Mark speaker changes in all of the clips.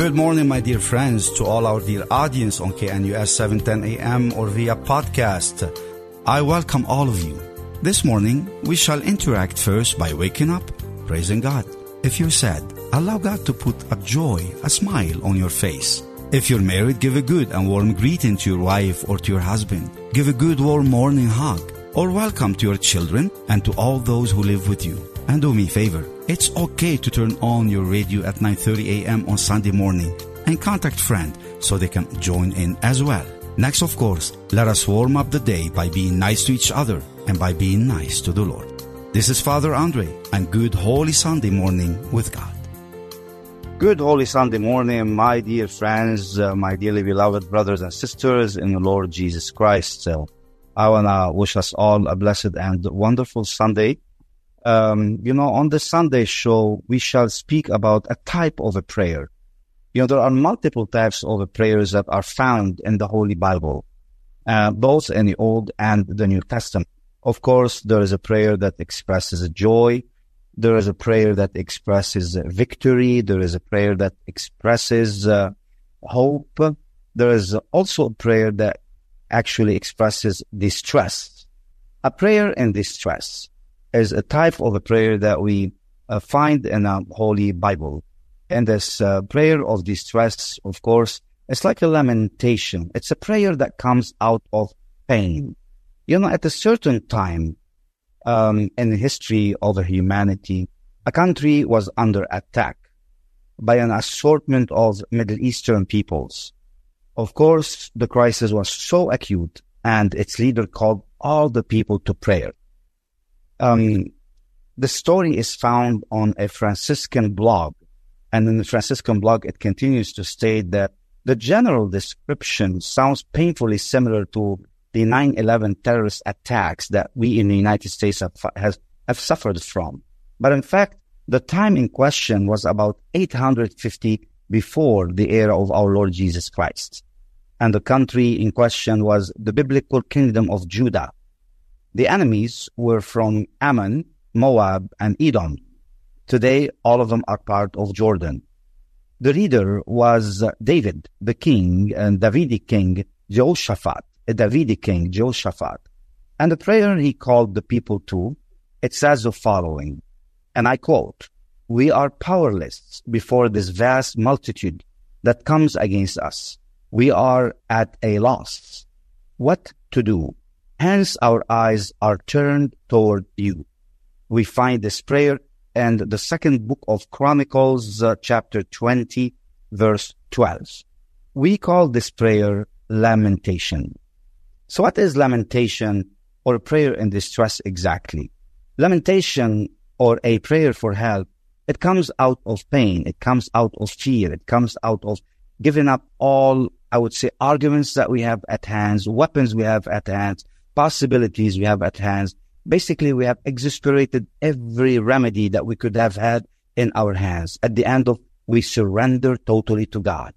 Speaker 1: Good morning, my dear friends, to all our dear audience on KNUS 710 AM or via podcast. I welcome all of you. This morning, we shall interact first by waking up, praising God. If you're sad, allow God to put a joy, a smile on your face. If you're married, give a good and warm greeting to your wife or to your husband. Give a good warm morning hug or welcome to your children and to all those who live with you. And do me a favor. It's okay to turn on your radio at 9:30 a.m. on Sunday morning and contact friend so they can join in as well. Next, of course, let us warm up the day by being nice to each other and by being nice to the Lord. This is Father Andre and good Holy Sunday morning with God. Good Holy Sunday morning, my dear friends, uh, my dearly beloved brothers and sisters in the Lord Jesus Christ. So I want to wish us all a blessed and wonderful Sunday um, you know, on the Sunday show, we shall speak about a type of a prayer. You know, there are multiple types of prayers that are found in the Holy Bible, uh, both in the Old and the New Testament. Of course, there is a prayer that expresses joy. There is a prayer that expresses victory. There is a prayer that expresses uh, hope. There is also a prayer that actually expresses distress. A prayer in distress is a type of a prayer that we uh, find in a Holy Bible. And this uh, prayer of distress, of course, it's like a lamentation. It's a prayer that comes out of pain. You know, at a certain time um, in the history of humanity, a country was under attack by an assortment of Middle Eastern peoples. Of course, the crisis was so acute and its leader called all the people to prayer. Um, the story is found on a Franciscan blog. And in the Franciscan blog, it continues to state that the general description sounds painfully similar to the 9-11 terrorist attacks that we in the United States have, have suffered from. But in fact, the time in question was about 850 before the era of our Lord Jesus Christ. And the country in question was the biblical kingdom of Judah, the enemies were from Ammon, Moab, and Edom. Today, all of them are part of Jordan. The leader was David, the king, and Davidic king Jehoshaphat, eh, a Davidic king Jehoshaphat. And the prayer he called the people to, it says the following, and I quote, We are powerless before this vast multitude that comes against us. We are at a loss. What to do? Hence our eyes are turned toward you. We find this prayer in the second book of Chronicles, uh, chapter 20, verse 12. We call this prayer lamentation. So what is lamentation or prayer in distress exactly? Lamentation or a prayer for help, it comes out of pain. It comes out of fear. It comes out of giving up all, I would say, arguments that we have at hands, weapons we have at hands, possibilities we have at hand. Basically, we have exasperated every remedy that we could have had in our hands. At the end of, we surrender totally to God.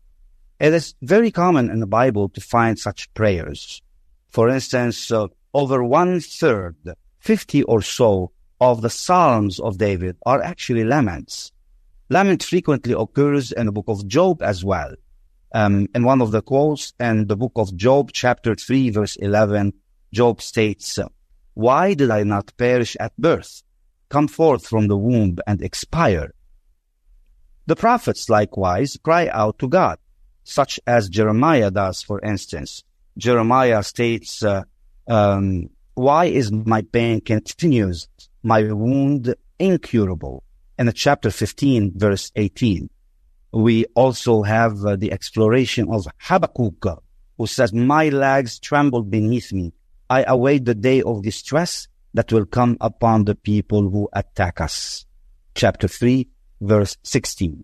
Speaker 1: It is very common in the Bible to find such prayers. For instance, uh, over one third, 50 or so of the Psalms of David are actually laments. Lament frequently occurs in the book of Job as well. Um, in one of the quotes in the book of Job, chapter 3, verse 11, Job states, Why did I not perish at birth, come forth from the womb and expire? The prophets likewise cry out to God, such as Jeremiah does, for instance. Jeremiah states, uh, um, Why is my pain continuous, my wound incurable? In chapter 15, verse 18. We also have uh, the exploration of Habakkuk who says, My legs tremble beneath me. I await the day of distress that will come upon the people who attack us. Chapter 3, verse 16.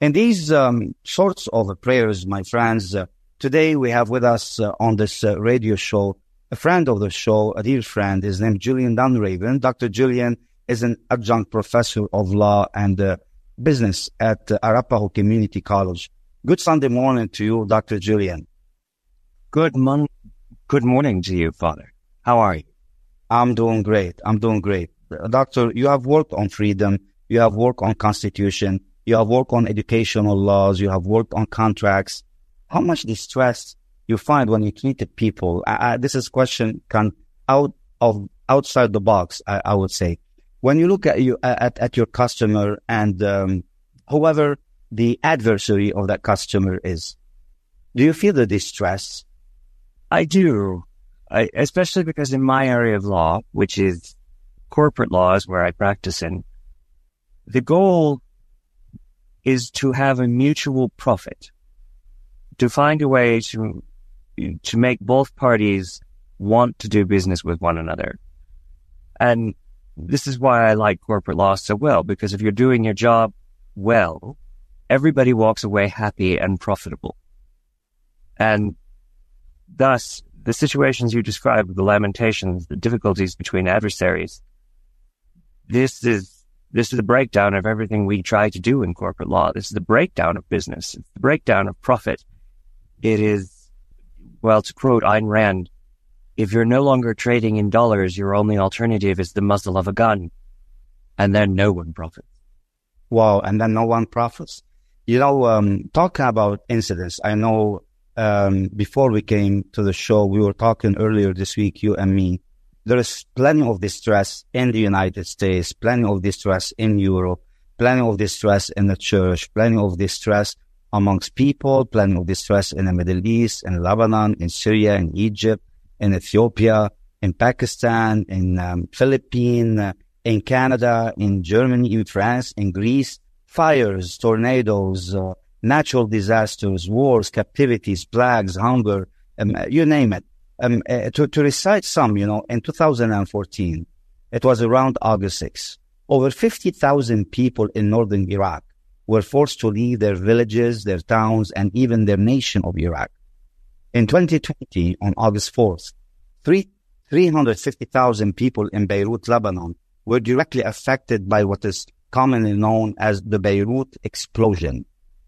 Speaker 1: In these um, sorts of prayers, my friends, uh, today we have with us uh, on this uh, radio show a friend of the show, a dear friend. His name Julian Dunraven. Dr. Julian is an adjunct professor of law and uh, business at Arapahoe Community College. Good Sunday morning to you, Dr. Julian.
Speaker 2: Good mon- Good morning to you, Father. How are you?
Speaker 1: I'm doing great. I'm doing great. Doctor, you have worked on freedom. You have worked on constitution. You have worked on educational laws. You have worked on contracts. How much distress you find when you treat people? I, I, this is question can out of outside the box. I, I, would say when you look at you at, at your customer and um, whoever the adversary of that customer is, do you feel the distress?
Speaker 2: I do. I, especially because in my area of law, which is corporate laws where I practice in, the goal is to have a mutual profit, to find a way to, to make both parties want to do business with one another. And this is why I like corporate law so well, because if you're doing your job well, everybody walks away happy and profitable. And thus the situations you described, the lamentations, the difficulties between adversaries, this is, this is a breakdown of everything we try to do in corporate law. This is the breakdown of business. It's the breakdown of profit. It is, well, to quote Ayn Rand, if you're no longer trading in dollars, your only alternative is the muzzle of a gun. And then no one profits.
Speaker 1: Wow. And then no one profits. You know, um, talking about incidents, I know um, before we came to the show, we were talking earlier this week, you and me. There is plenty of distress in the United States, plenty of distress in Europe, plenty of distress in the church, plenty of distress amongst people, plenty of distress in the Middle East, in Lebanon, in Syria, in Egypt, in Ethiopia, in Pakistan, in um, Philippines, uh, in Canada, in Germany, in France, in Greece, fires, tornadoes, uh, natural disasters, wars, captivities, plagues, hunger, um, you name it. Um, uh, to, to recite some, you know, in 2014, it was around August 6. Over 50,000 people in northern Iraq were forced to leave their villages, their towns, and even their nation of Iraq. In 2020, on August 4th, 350,000 people in Beirut, Lebanon, were directly affected by what is commonly known as the Beirut explosion.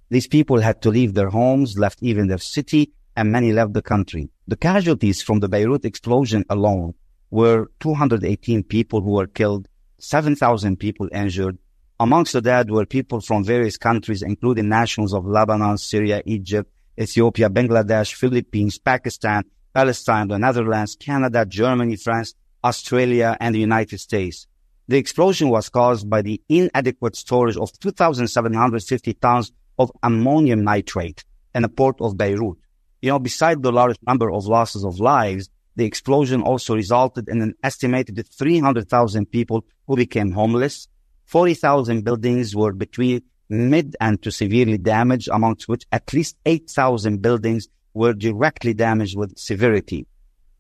Speaker 1: These people had to leave their homes, left even their city, and many left the country. The casualties from the Beirut explosion alone were 218 people who were killed, 7,000 people injured. Amongst the dead were people from various countries, including nationals of Lebanon, Syria, Egypt, Ethiopia, Bangladesh, Philippines, Pakistan, Palestine, the Netherlands, Canada, Germany, France, Australia, and the United States. The explosion was caused by the inadequate storage of 2,750 tons of ammonium nitrate in the port of Beirut. You know, beside the large number of losses of lives, the explosion also resulted in an estimated 300,000 people who became homeless. 40,000 buildings were between mid and to severely damaged, amongst which at least 8,000 buildings were directly damaged with severity.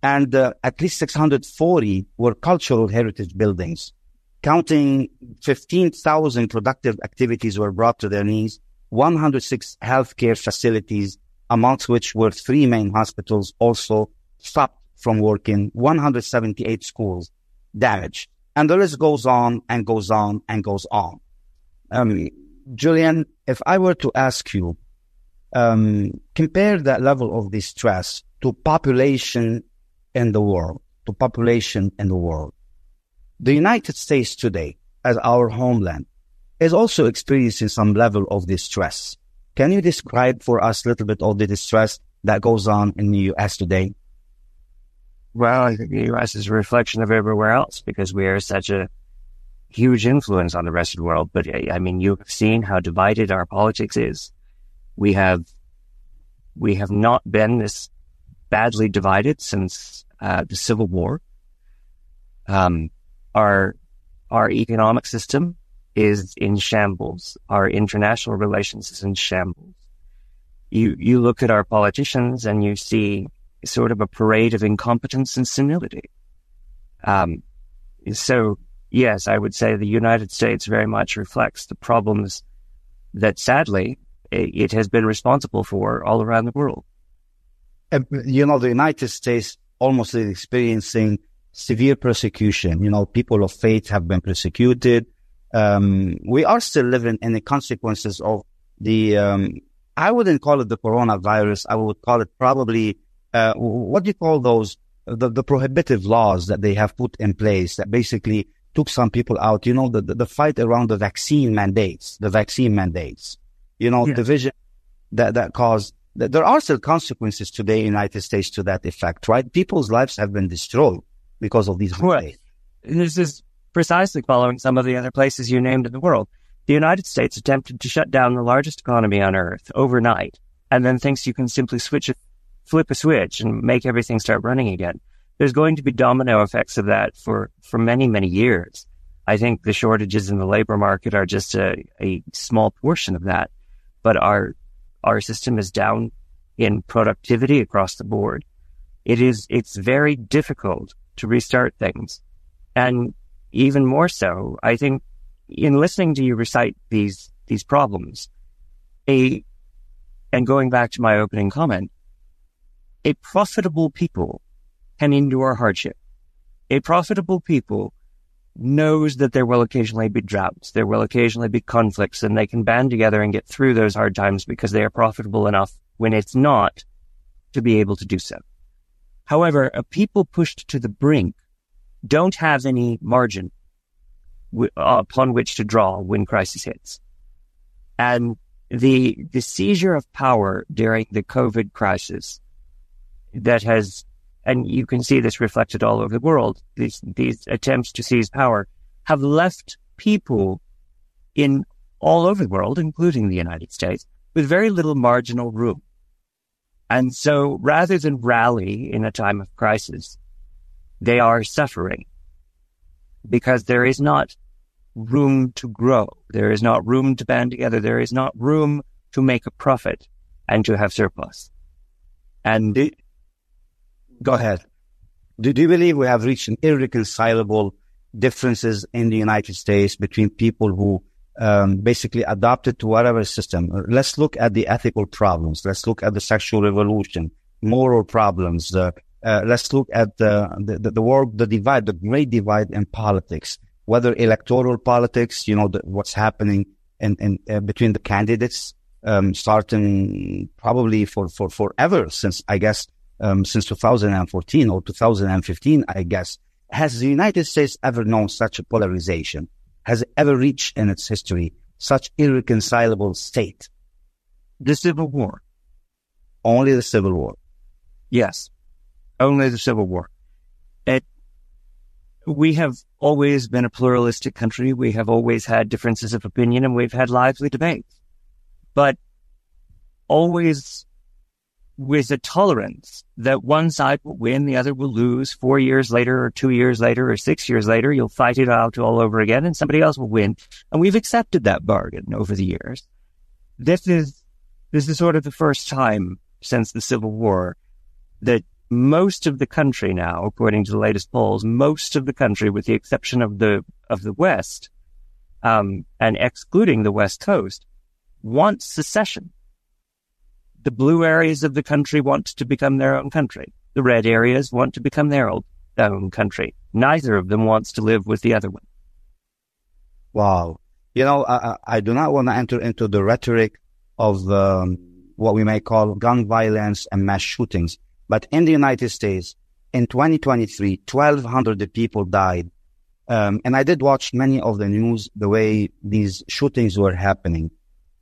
Speaker 1: And uh, at least 640 were cultural heritage buildings. Counting 15,000 productive activities were brought to their knees 106 healthcare facilities, amongst which were three main hospitals, also stopped from working, 178 schools damaged. And the list goes on and goes on and goes on. Um, Julian, if I were to ask you, um, compare that level of distress to population in the world, to population in the world. The United States today, as our homeland, is also experiencing some level of distress. Can you describe for us a little bit of the distress that goes on in the U.S. today?
Speaker 2: Well, I think the U.S. is a reflection of everywhere else because we are such a huge influence on the rest of the world. But I mean, you've seen how divided our politics is. We have, we have not been this badly divided since uh, the Civil War. Um, our our economic system is in shambles. Our international relations is in shambles. you, you look at our politicians and you see sort of a parade of incompetence and senility. Um, so yes, I would say the United States very much reflects the problems that sadly it has been responsible for all around the world.
Speaker 1: You know, the United States almost is experiencing severe persecution. You know, people of faith have been persecuted. Um, we are still living in the consequences of the, um, I wouldn't call it the coronavirus. I would call it probably, uh, what do you call those? The, the prohibitive laws that they have put in place that basically took some people out. You know, the, the, fight around the vaccine mandates, the vaccine mandates, you know, yes. division that, that caused, that there are still consequences today in the United States to that effect, right? People's lives have been destroyed because of these
Speaker 2: mandates. This is precisely following some of the other places you named in the world. The United States attempted to shut down the largest economy on earth overnight and then thinks you can simply switch it, flip a switch and make everything start running again there's going to be domino effects of that for, for many, many years. I think the shortages in the labor market are just a, a small portion of that, but our, our system is down in productivity across the board. It is, it's very difficult to restart things. And even more so, I think in listening to you recite these, these problems, a, and going back to my opening comment, a profitable people can endure hardship. A profitable people knows that there will occasionally be droughts, there will occasionally be conflicts, and they can band together and get through those hard times because they are profitable enough when it's not to be able to do so. However, a people pushed to the brink don't have any margin w- uh, upon which to draw when crisis hits. And the, the seizure of power during the COVID crisis that has and you can see this reflected all over the world. These, these attempts to seize power have left people in all over the world, including the United States, with very little marginal room. And so rather than rally in a time of crisis, they are suffering because there is not room to grow. There is not room to band together. There is not room to make a profit and to have surplus. And
Speaker 1: Go ahead. Do, do you believe we have reached an irreconcilable differences in the United States between people who um, basically adopted to whatever system? Let's look at the ethical problems. Let's look at the sexual revolution, moral problems. Uh, uh, let's look at the, the, the world, the divide, the great divide in politics, whether electoral politics, you know, the, what's happening in, in uh, between the candidates, um, starting probably for, for forever since I guess um, since 2014 or 2015, I guess. Has the United States ever known such a polarization? Has it ever reached in its history such irreconcilable state?
Speaker 2: The Civil War.
Speaker 1: Only the Civil War.
Speaker 2: Yes. Only the Civil War. It, we have always been a pluralistic country. We have always had differences of opinion and we've had lively debates, but always with a tolerance that one side will win, the other will lose. Four years later, or two years later, or six years later, you'll fight it out all over again, and somebody else will win. And we've accepted that bargain over the years. This is this is sort of the first time since the Civil War that most of the country now, according to the latest polls, most of the country, with the exception of the of the West, um, and excluding the West Coast, wants secession. The blue areas of the country want to become their own country. The red areas want to become their own country. Neither of them wants to live with the other one.
Speaker 1: Wow. You know, I, I do not want to enter into the rhetoric of um, what we may call gun violence and mass shootings. But in the United States, in 2023, 1,200 people died. Um, and I did watch many of the news, the way these shootings were happening.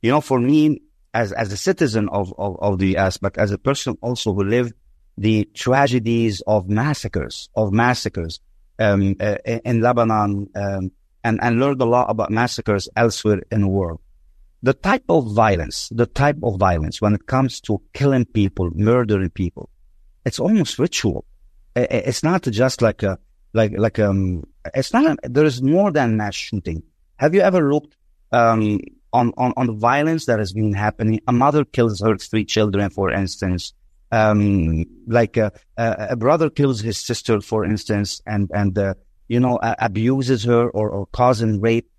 Speaker 1: You know, for me, as, as a citizen of, of, of the US, but as a person also who lived the tragedies of massacres, of massacres, um, uh, in Lebanon, um, and, and learned a lot about massacres elsewhere in the world. The type of violence, the type of violence when it comes to killing people, murdering people, it's almost ritual. It's not just like a, like, like, um, it's not, there is more than mass shooting. Have you ever looked, um, on, on, on the violence that has been happening. A mother kills her three children, for instance. Um, like a, a, brother kills his sister, for instance, and, and, uh, you know, abuses her or, or causing rape.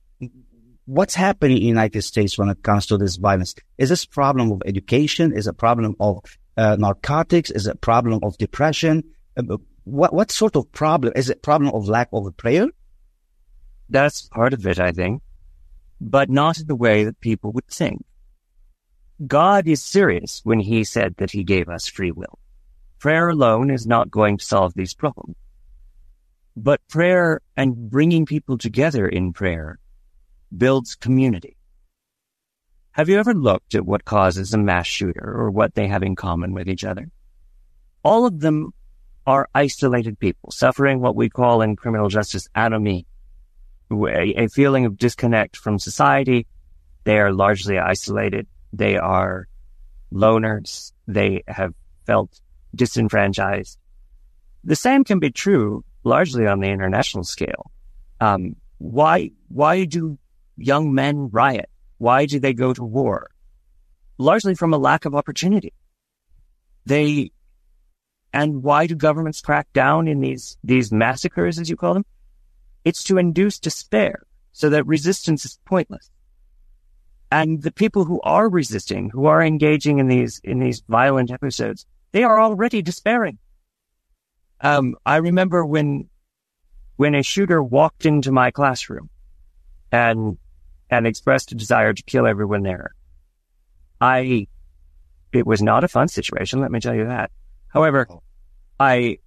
Speaker 1: What's happening in the United States when it comes to this violence? Is this problem of education? Is a problem of uh, narcotics? Is it a problem of depression? Uh, what, what sort of problem? Is it problem of lack of prayer?
Speaker 2: That's part of it, I think, but not in the way that people would think. God is serious when he said that he gave us free will. Prayer alone is not going to solve these problems. But prayer and bringing people together in prayer builds community. Have you ever looked at what causes a mass shooter or what they have in common with each other? All of them are isolated people suffering what we call in criminal justice anomie, a feeling of disconnect from society. They are largely isolated. They are loners. They have felt disenfranchised. The same can be true largely on the international scale. Um, why, why do young men riot? Why do they go to war? Largely from a lack of opportunity. They, and why do governments crack down in these, these massacres, as you call them? It's to induce despair so that resistance is pointless. And the people who are resisting, who are engaging in these, in these violent episodes, they are already despairing. Um, I remember when, when a shooter walked into my classroom and, and expressed a desire to kill everyone there. I, it was not a fun situation. Let me tell you that. However, I,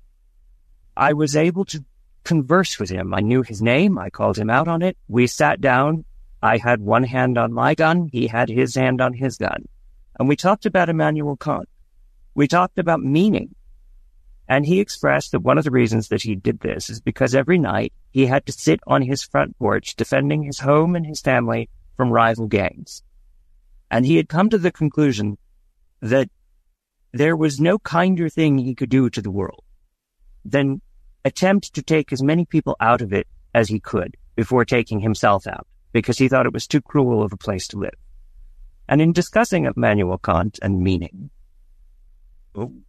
Speaker 2: I was able to converse with him. I knew his name. I called him out on it. We sat down. I had one hand on my gun. He had his hand on his gun. And we talked about Immanuel Kant. We talked about meaning. And he expressed that one of the reasons that he did this is because every night he had to sit on his front porch defending his home and his family from rival gangs. And he had come to the conclusion that there was no kinder thing he could do to the world than attempt to take as many people out of it as he could before taking himself out because he thought it was too cruel of a place to live. And in discussing Immanuel Kant and meaning,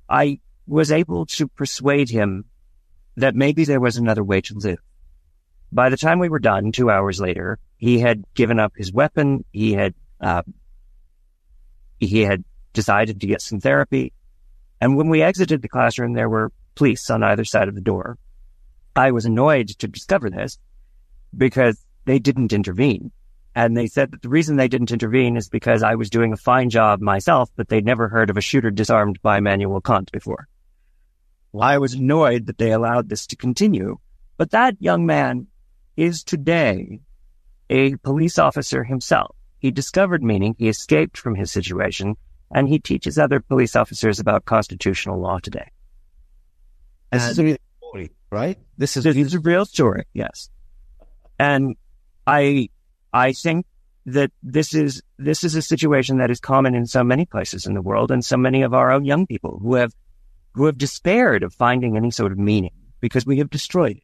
Speaker 2: I was able to persuade him that maybe there was another way to live. By the time we were done, two hours later, he had given up his weapon. He had, uh, he had decided to get some therapy. And when we exited the classroom, there were police on either side of the door. I was annoyed to discover this because they didn't intervene. And they said that the reason they didn't intervene is because I was doing a fine job myself, but they'd never heard of a shooter disarmed by Immanuel Kant before. I was annoyed that they allowed this to continue. But that young man is today a police officer himself. He discovered meaning. He escaped from his situation and he teaches other police officers about constitutional law today.
Speaker 1: This and is a real story, right?
Speaker 2: This is, this is a real story. Yes. And I, I think that this is, this is a situation that is common in so many places in the world and so many of our own young people who have, who have despaired of finding any sort of meaning because we have destroyed it.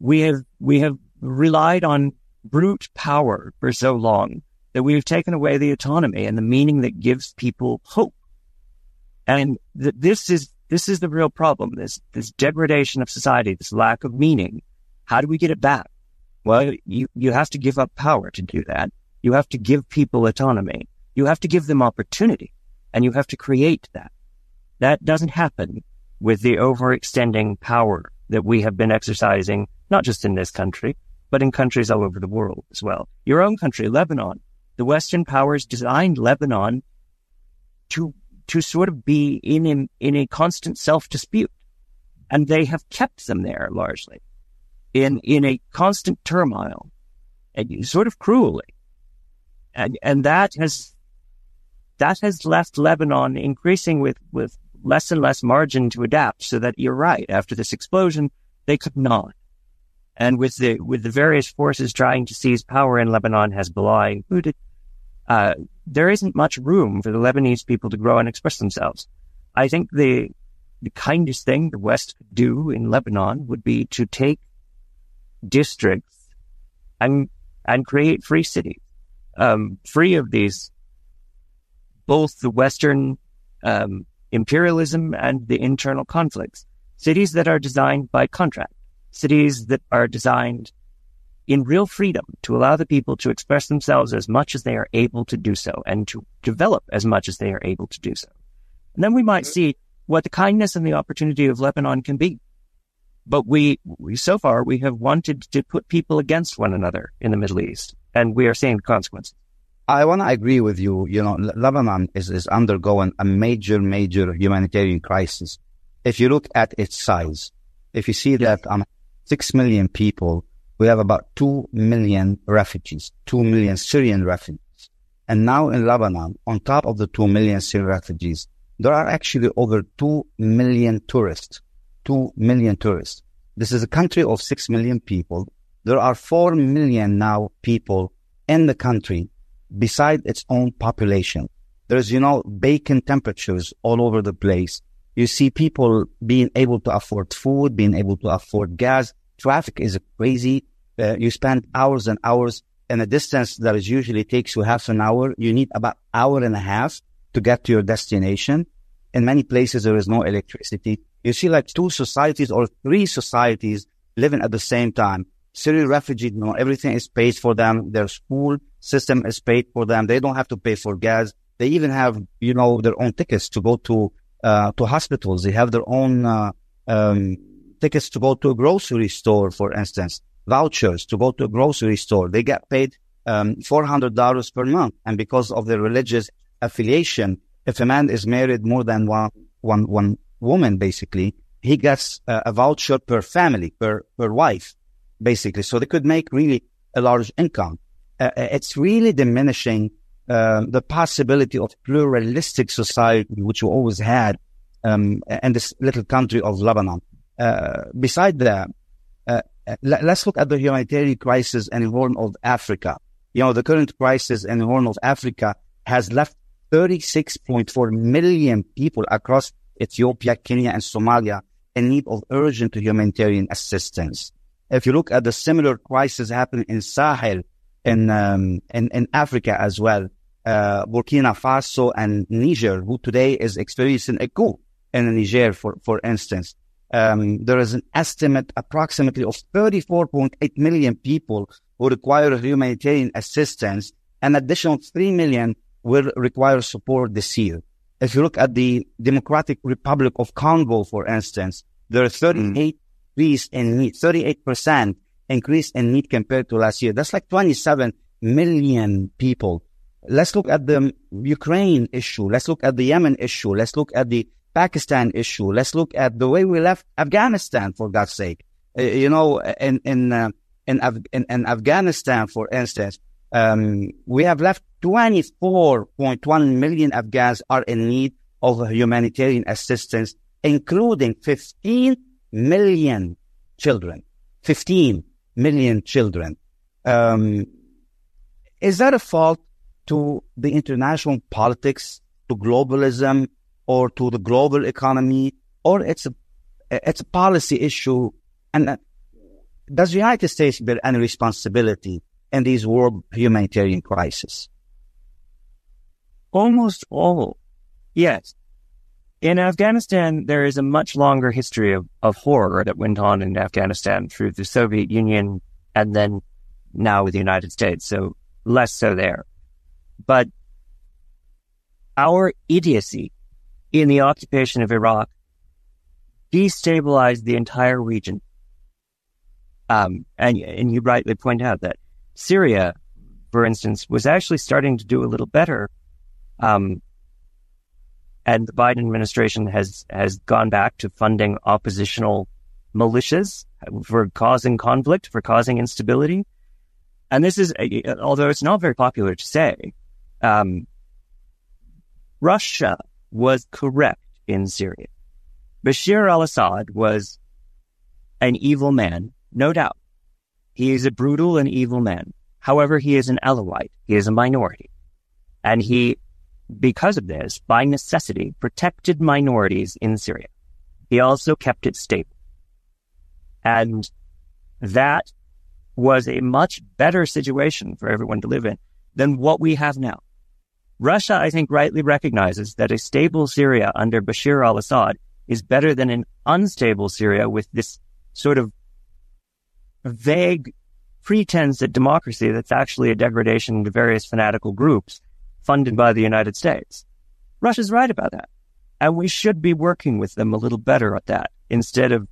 Speaker 2: We have, we have relied on brute power for so long that we have taken away the autonomy and the meaning that gives people hope. And th- this is this is the real problem. This, this degradation of society, this lack of meaning. How do we get it back? Well, you, you have to give up power to do that. You have to give people autonomy. You have to give them opportunity and you have to create that. That doesn't happen with the overextending power that we have been exercising, not just in this country, but in countries all over the world as well. Your own country, Lebanon. The Western powers designed Lebanon to to sort of be in, in, in a constant self dispute. And they have kept them there largely in, in a constant turmoil and sort of cruelly. And, and that has, that has left Lebanon increasing with, with less and less margin to adapt so that you're right. After this explosion, they could not. And with the, with the various forces trying to seize power in Lebanon, Hezbollah included, uh, there isn't much room for the Lebanese people to grow and express themselves. I think the the kindest thing the West could do in Lebanon would be to take districts and and create free cities. um, free of these, both the Western um, imperialism and the internal conflicts. Cities that are designed by contract, cities that are designed in real freedom to allow the people to express themselves as much as they are able to do so and to develop as much as they are able to do so. And then we might see what the kindness and the opportunity of Lebanon can be. But we, we so far, we have wanted to put people against one another in the Middle East, and we are seeing the consequences.
Speaker 1: I want to agree with you. You know, Lebanon is, is undergoing a major, major humanitarian crisis. If you look at its size, if you see that um, six million people, we have about two million refugees, two million Syrian refugees. And now in Lebanon, on top of the two million Syrian refugees, there are actually over two million tourists 2 million tourists. This is a country of 6 million people. There are 4 million now people in the country beside its own population. There's, you know, bacon temperatures all over the place. You see people being able to afford food, being able to afford gas. Traffic is crazy. Uh, you spend hours and hours in a distance that is usually takes you half an hour. You need about hour and a half to get to your destination. In many places, there is no electricity. You see like two societies or three societies living at the same time. Syrian refugees, you know, everything is paid for them. Their school system is paid for them. They don't have to pay for gas. They even have, you know, their own tickets to go to, uh, to hospitals. They have their own, uh, um, tickets to go to a grocery store, for instance, vouchers to go to a grocery store. They get paid, um, $400 per month. And because of their religious affiliation, if a man is married more than one, one, one woman, basically, he gets uh, a voucher per family, per, per wife, basically. So they could make really a large income. Uh, uh it's really diminishing uh, the possibility of pluralistic society, which we always had um, in this little country of Lebanon. Uh, beside that, uh, let, us look at the humanitarian crisis in the Horn of Africa. You know, the current crisis in the Horn of Africa has left 36.4 million people across Ethiopia, Kenya, and Somalia in need of urgent humanitarian assistance. If you look at the similar crisis happening in Sahel, in, um, in, in Africa as well, uh, Burkina Faso and Niger, who today is experiencing a coup in Niger, for, for instance. Um, there is an estimate approximately of 34.8 million people who require humanitarian assistance. An additional 3 million will require support this year. If you look at the Democratic Republic of Congo, for instance, there are 38 mm. Increase in need, 38% increase in need compared to last year. That's like 27 million people. Let's look at the Ukraine issue. Let's look at the Yemen issue. Let's look at the Pakistan issue. Let's look at the way we left Afghanistan, for God's sake. Uh, you know, in, in, uh, in, Af- in, in Afghanistan, for instance, um, we have left 24.1 million Afghans are in need of humanitarian assistance, including 15 million children. 15 million children. Um, is that a fault to the international politics, to globalism, or to the global economy, or it's a it's a policy issue? And uh, does the United States bear any responsibility in these world humanitarian crises?
Speaker 2: Almost all. Yes. In Afghanistan, there is a much longer history of, of horror that went on in Afghanistan through the Soviet Union and then now with the United States. So less so there. But our idiocy in the occupation of Iraq destabilized the entire region. Um, and, and you rightly point out that Syria, for instance, was actually starting to do a little better. Um, and the Biden administration has, has gone back to funding oppositional militias for causing conflict, for causing instability. And this is, although it's not very popular to say, um, Russia was correct in Syria. Bashir al-Assad was an evil man, no doubt. He is a brutal and evil man. However, he is an Alawite. He is a minority. And he, because of this, by necessity, protected minorities in Syria. He also kept it stable. And that was a much better situation for everyone to live in than what we have now. Russia, I think, rightly recognizes that a stable Syria under Bashar al-Assad is better than an unstable Syria with this sort of vague pretense at democracy that's actually a degradation to various fanatical groups funded by the United States. Russia's right about that. And we should be working with them a little better at that instead of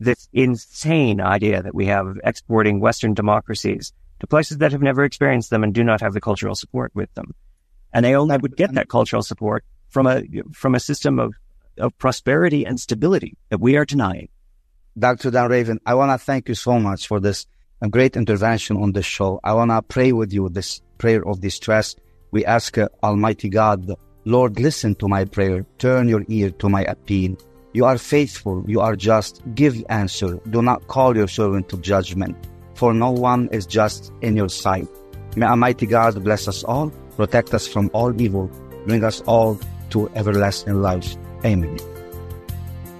Speaker 2: this insane idea that we have of exporting Western democracies to places that have never experienced them and do not have the cultural support with them. And they only would get that cultural support from a, from a system of, of prosperity and stability that we are denying.
Speaker 1: Dr. Dunraven, I want to thank you so much for this uh, great intervention on this show. I want to pray with you this prayer of distress. We ask uh, Almighty God, Lord, listen to my prayer. Turn your ear to my appeal. You are faithful. You are just. Give answer. Do not call your servant to judgment, for no one is just in your sight. May Almighty God bless us all, protect us from all evil, bring us all to everlasting life. Amen.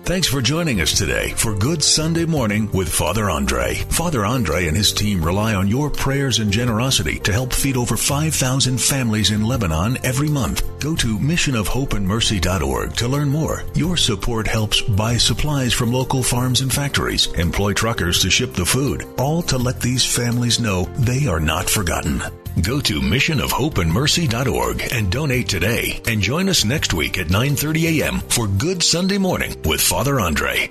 Speaker 3: Thanks for joining us today for Good Sunday Morning with Father Andre. Father Andre and his team rely on your prayers and generosity to help feed over 5,000 families in Lebanon every month. Go to missionofhopeandmercy.org to learn more. Your support helps buy supplies from local farms and factories, employ truckers to ship the food, all to let these families know they are not forgotten. Go to missionofhopeandmercy.org and donate today and join us next week at 9:30 a.m. for Good Sunday Morning with Father Andre.